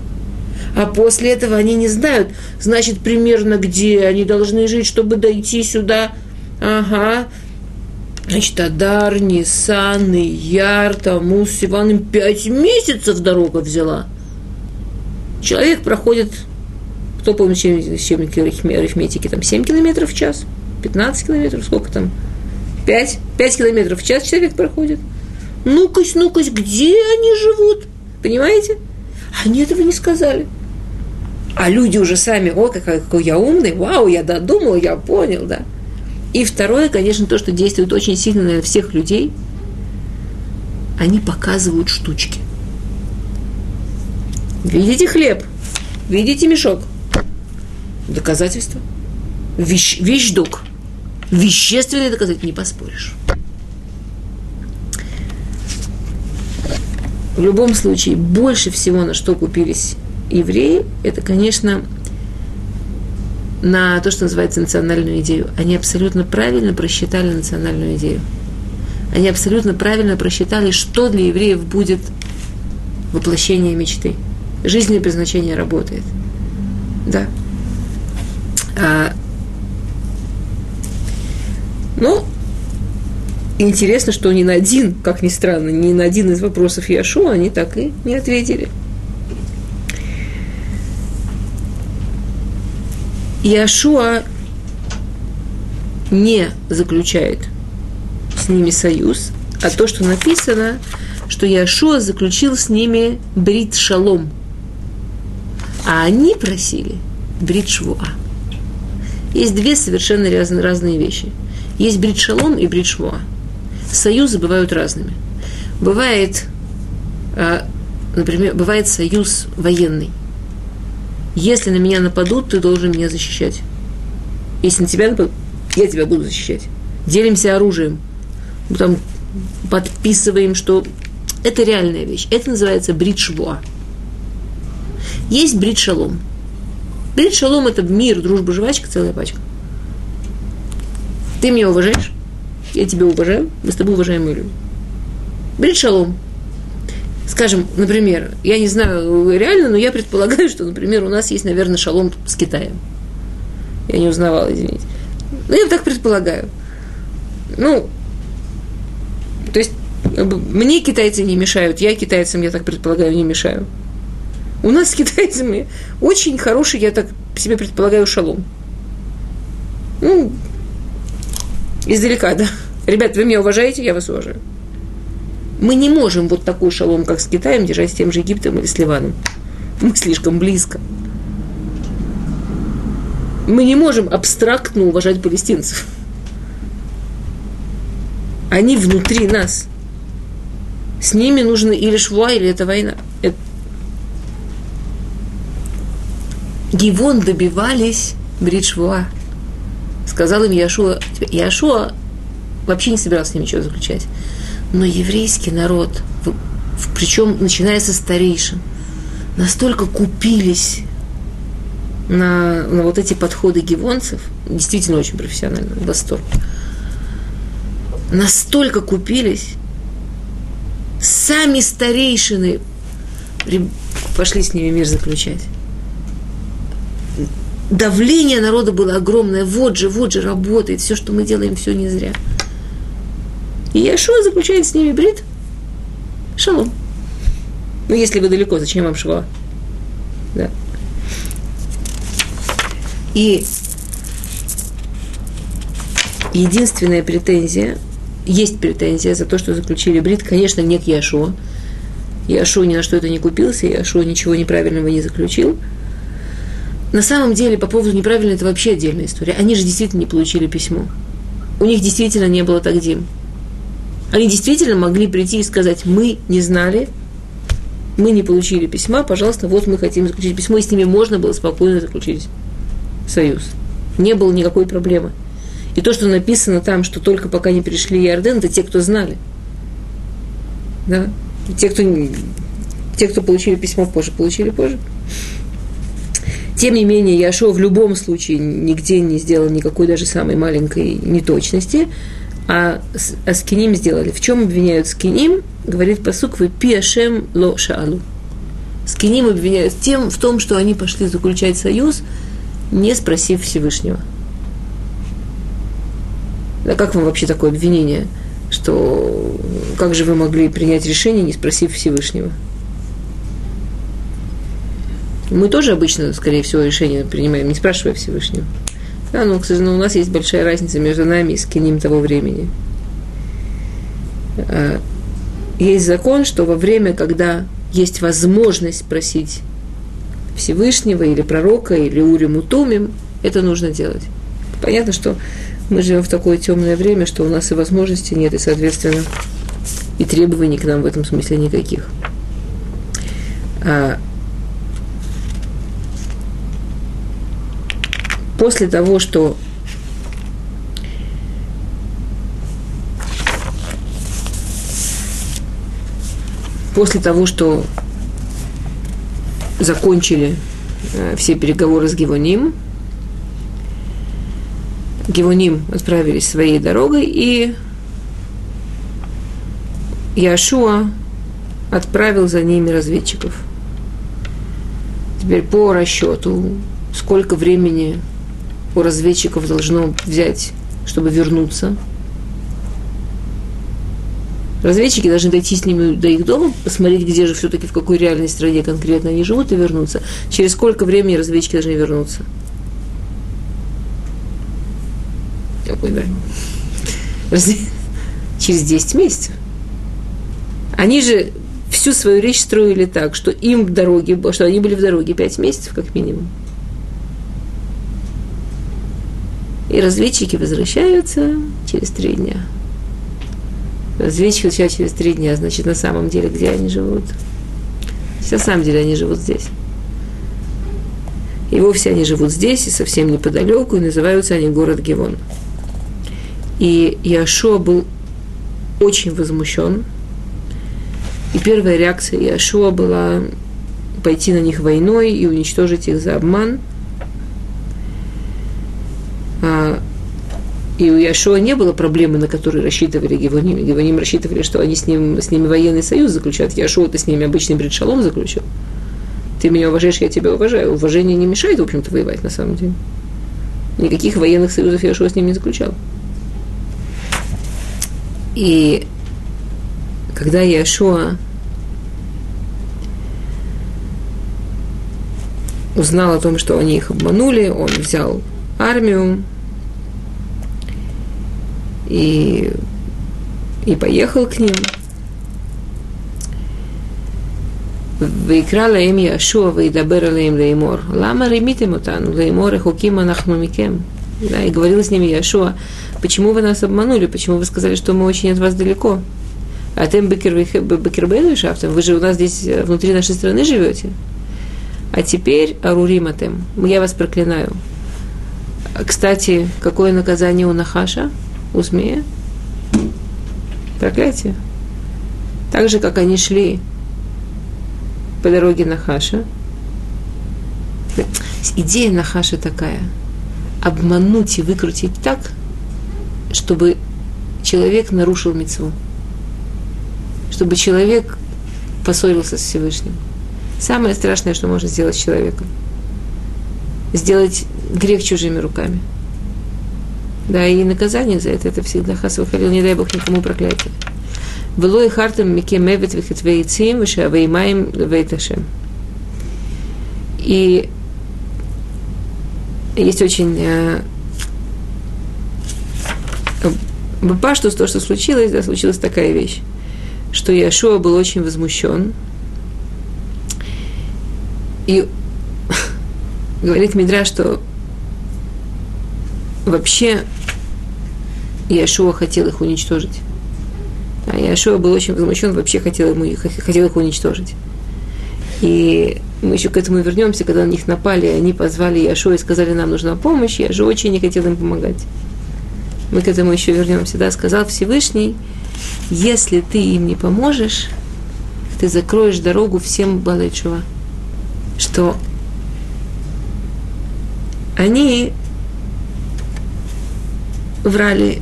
Speaker 1: А после этого они не знают, значит, примерно где они должны жить, чтобы дойти сюда. Ага, Значит, Адар, Нисан, Яр, Тамус, Сиван им пять месяцев дорога взяла. Человек проходит, кто помнит, чем, чем арифметики, там 7 километров в час, 15 километров, сколько там? 5, 5 километров в час человек проходит. Ну-кась, ну-кась, где они живут? Понимаете? Они этого не сказали. А люди уже сами, о, какой, какой я умный, вау, я додумал, я понял, да. И второе, конечно, то, что действует очень сильно на всех людей, они показывают штучки. Видите хлеб? Видите мешок? Доказательство. Вещ, вещдок. Вещественное доказательство, не поспоришь. В любом случае, больше всего на что купились евреи, это, конечно, на то, что называется национальную идею. Они абсолютно правильно просчитали национальную идею. Они абсолютно правильно просчитали, что для евреев будет воплощение мечты. Жизненное предназначение работает. Да. А, ну, интересно, что ни на один, как ни странно, ни на один из вопросов Яшу они так и не ответили. Иошуа не заключает с ними союз, а то, что написано, что Иошуа заключил с ними брит шалом. А они просили брит швуа. Есть две совершенно разные вещи. Есть брит шалом и брит швуа. Союзы бывают разными. Бывает, а, например, бывает союз военный – если на меня нападут, ты должен меня защищать. Если на тебя нападут, я тебя буду защищать. Делимся оружием. Там подписываем, что это реальная вещь. Это называется брит-швуа. Есть брит-шалом. Брит-шалом – это мир, дружба, жвачка, целая пачка. Ты меня уважаешь? Я тебя уважаю. Мы с тобой уважаемые люди. Брит-шалом – скажем, например, я не знаю реально, но я предполагаю, что, например, у нас есть, наверное, шалом с Китаем. Я не узнавала, извините. Ну, я так предполагаю. Ну, то есть, мне китайцы не мешают, я китайцам, я так предполагаю, не мешаю. У нас с китайцами очень хороший, я так себе предполагаю, шалом. Ну, издалека, да. Ребят, вы меня уважаете, я вас уважаю. Мы не можем вот такой шалом, как с Китаем, держать с тем же Египтом или с Ливаном. Мы слишком близко. Мы не можем абстрактно уважать палестинцев. Они внутри нас. С ними нужно или шва, или это война. Это... Гивон добивались Бридшвуа. Сказал им Яшуа. Яшуа вообще не собирался с ним ничего заключать. Но еврейский народ, причем начиная со старейшин, настолько купились на, на вот эти подходы гивонцев, действительно очень профессионально, восторг, настолько купились, сами старейшины пошли с ними мир заключать. Давление народа было огромное. Вот же, вот же работает. Все, что мы делаем, все не зря. И Яшуа заключает с ними брит. Шалом. Ну, если вы далеко, зачем вам шва? Да. И единственная претензия, есть претензия за то, что заключили брит, конечно, не к Яшуа. Яшуа ни на что это не купился, Яшуа ничего неправильного не заключил. На самом деле, по поводу неправильно, это вообще отдельная история. Они же действительно не получили письмо. У них действительно не было тагдим. Они действительно могли прийти и сказать, мы не знали, мы не получили письма, пожалуйста, вот мы хотим заключить письмо, и с ними можно было спокойно заключить союз. Не было никакой проблемы. И то, что написано там, что только пока не перешли Иорден, это те, кто знали. Да? Те, кто, те, кто получили письмо позже, получили позже. Тем не менее, Яшо в любом случае нигде не сделал никакой даже самой маленькой неточности, а, а скиним сделали. В чем обвиняют скиним? Говорит посук, вы пиашем ло шаалу. Скиним обвиняют тем в том, что они пошли заключать союз, не спросив Всевышнего. Да как вам вообще такое обвинение, что как же вы могли принять решение, не спросив Всевышнего? Мы тоже обычно, скорее всего, решение принимаем, не спрашивая Всевышнего. Да, но, к сожалению, у нас есть большая разница между нами и скиним того времени. А, есть закон, что во время, когда есть возможность просить Всевышнего или пророка, или Уриму Тумим, это нужно делать. Понятно, что мы живем в такое темное время, что у нас и возможностей нет, и, соответственно, и требований к нам в этом смысле никаких. После того, что после того, что закончили э, все переговоры с Гевоним, Гевоним отправились своей дорогой, и Яшуа отправил за ними разведчиков. Теперь по расчету, сколько времени у разведчиков должно взять, чтобы вернуться. Разведчики должны дойти с ними до их дома, посмотреть, где же все-таки, в какой реальной стране конкретно они живут, и вернуться. Через сколько времени разведчики должны вернуться? Какой, да? Через 10 месяцев. Они же всю свою речь строили так, что им в дороге, что они были в дороге 5 месяцев, как минимум. И разведчики возвращаются через три дня. Разведчики возвращаются через три дня, значит, на самом деле, где они живут? На самом деле они живут здесь. И вовсе они живут здесь, и совсем неподалеку, и называются они город Гевон. И Яшуа был очень возмущен. И первая реакция Яшуа была пойти на них войной и уничтожить их за обман – а, и у Яшуа не было проблемы, на которые рассчитывали Гевоним. Гевоним рассчитывали, что они с, ним, с ними военный союз заключат. Яшуа ты с ними обычный предшалом заключил. Ты меня уважаешь, я тебя уважаю. Уважение не мешает, в общем-то, воевать на самом деле. Никаких военных союзов Яшуа с ним не заключал. И когда Яшуа узнал о том, что они их обманули, он взял армию и, и поехал к ним. ויקרא להם יהושע וידבר עליהם לאמור, למה רימיתם אותנו? לאמור רחוקים אנחנו מכם. Да, и говорил с ними Яшуа, почему вы нас обманули, почему вы сказали, что мы очень от вас далеко? А тем Бекербейну Шафтем, вы же у нас здесь внутри нашей страны живете. А теперь Аруриматем, я вас проклинаю. Кстати, какое наказание у Нахаша, У змея? Проклятие. Так же, как они шли по дороге Нахаша. Идея Нахаша такая. Обмануть и выкрутить так, чтобы человек нарушил мецву. Чтобы человек поссорился с Всевышним. Самое страшное, что можно сделать с человеком. Сделать грех чужими руками. Да, и наказание за это, это всегда хасва халил, не дай Бог никому проклятие. Велой хартам мике мевет вихетвейцим, вишавеймаем левейташем. И есть очень э, Бапа, что то, что случилось, да, случилась такая вещь, что Яшуа был очень возмущен. И говорит Мидра, что вообще Яшуа хотел их уничтожить. А Яшуа был очень возмущен, вообще хотел, ему, хотел их уничтожить. И мы еще к этому вернемся, когда на них напали, они позвали Яшуа и сказали, нам нужна помощь, я же очень не хотел им помогать. Мы к этому еще вернемся, да, сказал Всевышний, если ты им не поможешь, ты закроешь дорогу всем Балайчува. Что они врали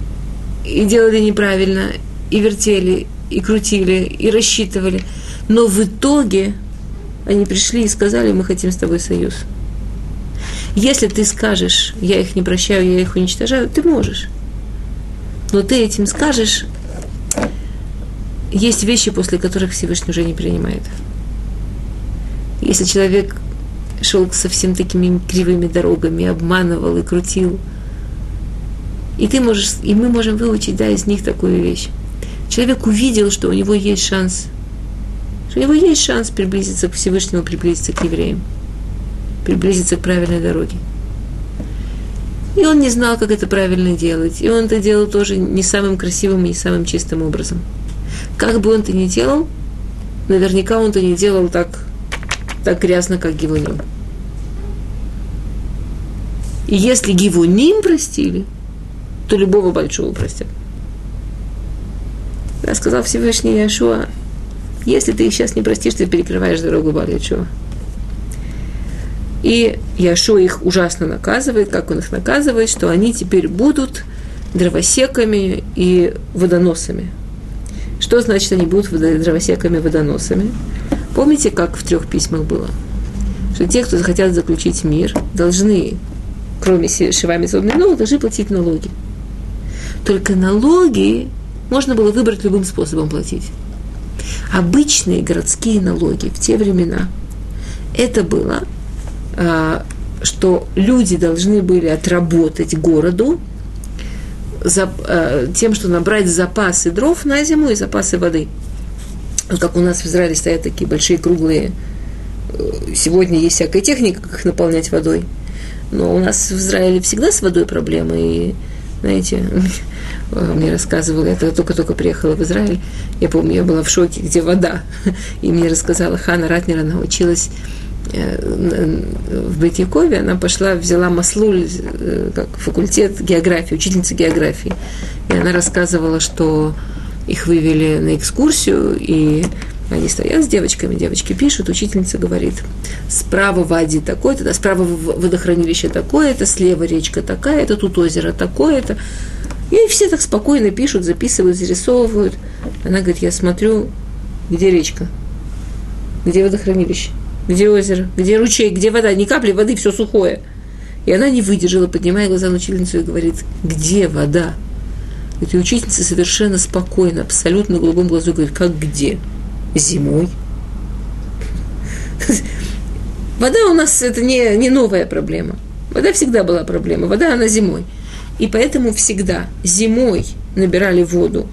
Speaker 1: и делали неправильно, и вертели, и крутили, и рассчитывали. Но в итоге они пришли и сказали, мы хотим с тобой союз. Если ты скажешь, я их не прощаю, я их уничтожаю, ты можешь. Но ты этим скажешь, есть вещи, после которых Всевышний уже не принимает. Если человек шел совсем такими кривыми дорогами, обманывал и крутил, и ты можешь, и мы можем выучить, да, из них такую вещь. Человек увидел, что у него есть шанс, что у него есть шанс приблизиться к Всевышнему, приблизиться к евреям, приблизиться к правильной дороге. И он не знал, как это правильно делать. И он это делал тоже не самым красивым и не самым чистым образом. Как бы он это ни делал, наверняка он это не делал так, так грязно, как Гивуним. И если Гивуним простили, то любого большого простят. Я сказал Всевышний Яшуа, если ты их сейчас не простишь, ты перекрываешь дорогу Балячуа. И Яшо их ужасно наказывает, как он их наказывает, что они теперь будут дровосеками и водоносами. Что значит они будут дровосеками и водоносами? Помните, как в трех письмах было? Что те, кто захотят заключить мир, должны, кроме шивами свободной налог, должны платить налоги. Только налоги можно было выбрать любым способом платить. Обычные городские налоги в те времена это было а, что люди должны были отработать городу за, а, тем, что набрать запасы дров на зиму и запасы воды. Как у нас в Израиле стоят такие большие круглые, э, сегодня есть всякая техника, как их наполнять водой. Но у нас в Израиле всегда с водой проблемы. И, знаете, мне рассказывала, я только-только приехала в Израиль, я помню, я была в шоке, где вода. И мне рассказала Хана Ратнер, она училась Э, в Бетьякове, она пошла, взяла маслуль, э, как факультет географии, учительница географии. И она рассказывала, что их вывели на экскурсию, и они стоят с девочками, девочки пишут, учительница говорит, справа Вади такой-то, да, справа водохранилище такое-то, слева речка такая-то, тут озеро такое-то. И все так спокойно пишут, записывают, зарисовывают. Она говорит, я смотрю, где речка, где водохранилище. Где озеро? Где ручей? Где вода? Ни капли воды, все сухое. И она не выдержала, поднимая глаза на учительницу и говорит, где вода? И учительница совершенно спокойно, абсолютно голубым глазу говорит, как где? Зимой. Вода у нас это не, не новая проблема. Вода всегда была проблема. Вода, она зимой. И поэтому всегда зимой набирали воду,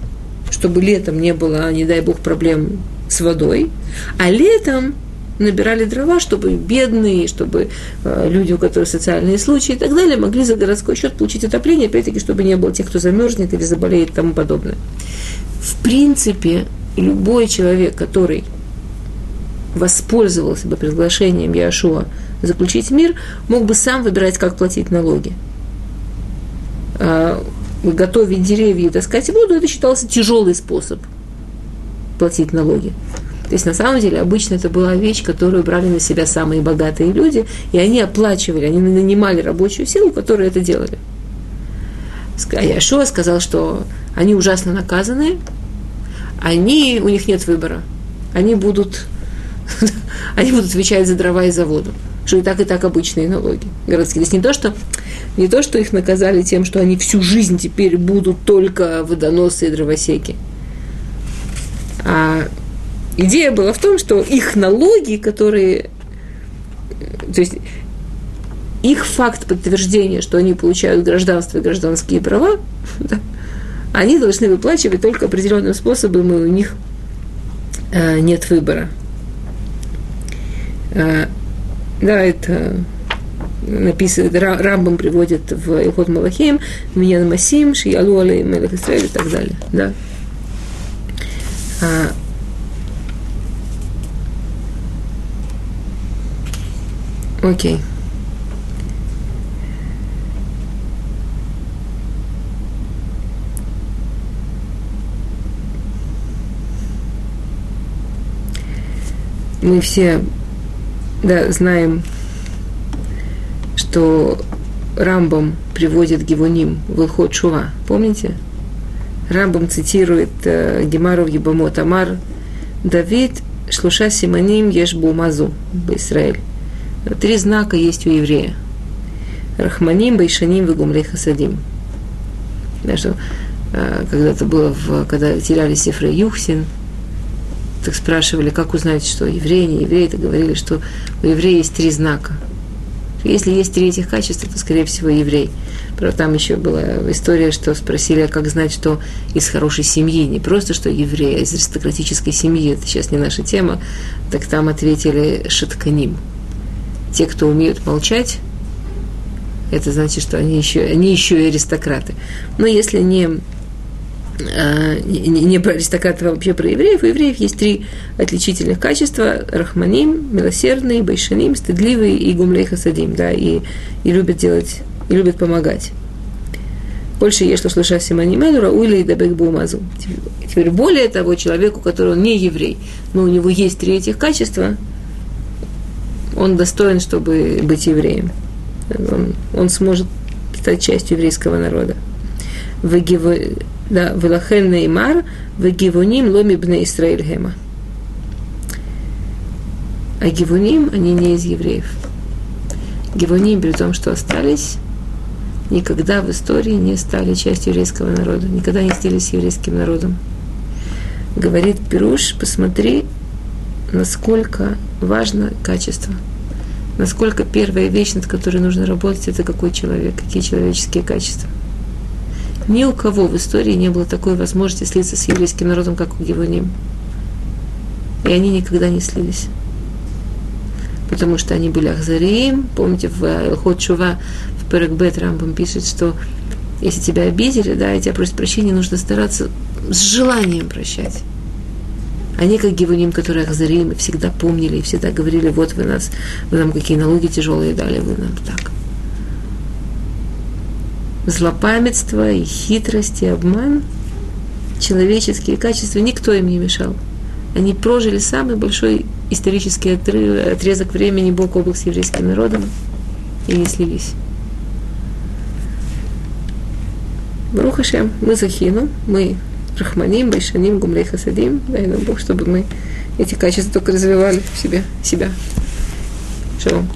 Speaker 1: чтобы летом не было, не дай бог, проблем с водой. А летом набирали дрова, чтобы бедные, чтобы э, люди, у которых социальные случаи и так далее, могли за городской счет получить отопление, опять-таки, чтобы не было тех, кто замерзнет или заболеет и тому подобное. В принципе, любой человек, который воспользовался бы приглашением Яшуа заключить мир, мог бы сам выбирать, как платить налоги. А готовить деревья и таскать воду, это считался тяжелый способ платить налоги. То есть на самом деле обычно это была вещь, которую брали на себя самые богатые люди, и они оплачивали, они нанимали рабочую силу, которая это делали. А Яшуа сказал, что они ужасно наказаны, они, у них нет выбора. Они будут, они будут отвечать за дрова и за воду. Что и так, и так обычные налоги городские. То есть не то, что, не то, что их наказали тем, что они всю жизнь теперь будут только водоносы и дровосеки А идея была в том, что их налоги, которые... То есть их факт подтверждения, что они получают гражданство и гражданские права, да, они должны выплачивать только определенным способом, и у них э, нет выбора. Э, да, это написано, Рамбам приводит в Илхот Малахим, Миньян Масим, Шиялу Алей Мелех и так далее. Да. А, окей. Мы все да, знаем что Рамбам приводит Гивоним в Илхот Шува. Помните? Рамбам цитирует э, Гемаров Ебамот Амар Давид Шлуша Симаним Еш Бумазу в Израиль. Три знака есть у еврея. Рахманим, Байшаним, Вегумлей Хасадим. Да, э, когда-то было, в, когда теряли Сефра Юхсин, так спрашивали, как узнать, что евреи, не евреи, то говорили, что у еврея есть три знака – если есть три этих качества, то, скорее всего, еврей. Правда, там еще была история, что спросили, а как знать, что из хорошей семьи, не просто, что еврей, а из аристократической семьи, это сейчас не наша тема, так там ответили шатканим. Те, кто умеют молчать, это значит, что они еще, они еще и аристократы. Но если не не, не про аристократов, а вообще про евреев. У евреев есть три отличительных качества. Рахманим, милосердный, байшаним, стыдливый и гумлей хасадим. Да, и, и любят делать, и любят помогать. Больше есть, что слыша Симанимену, Рауля и Дабек Бумазу. Теперь более того, человеку, который не еврей, но у него есть три этих качества, он достоин, чтобы быть евреем. Он, он сможет стать частью еврейского народа. Да, Велахен Неймар, Вегивуним Ломи Бне Исраиль Гема. А Гивуним, они не из евреев. Гивуним, при том, что остались, никогда в истории не стали частью еврейского народа, никогда не слились с еврейским народом. Говорит Пируш, посмотри, насколько важно качество. Насколько первая вещь, над которой нужно работать, это какой человек, какие человеческие качества – ни у кого в истории не было такой возможности слиться с еврейским народом, как у Гевоним. И они никогда не слились. Потому что они были Ахзариим. Помните, в Элхот Шува в Перекбет Рамбам пишет, что если тебя обидели, да, и тебя просят прощения, нужно стараться с желанием прощать. Они, как Гевоним, которые Ахзариим, всегда помнили и всегда говорили, вот вы нас, вы нам какие налоги тяжелые дали, вы нам так злопамятство, и хитрость, и обман, человеческие качества, никто им не мешал. Они прожили самый большой исторический отрезок времени бок о бок с еврейским народом и не слились. Брухашем, мы захину, мы рахманим, байшаним, гумлей хасадим, дай нам Бог, чтобы мы эти качества только развивали в себе, себя. Шалом.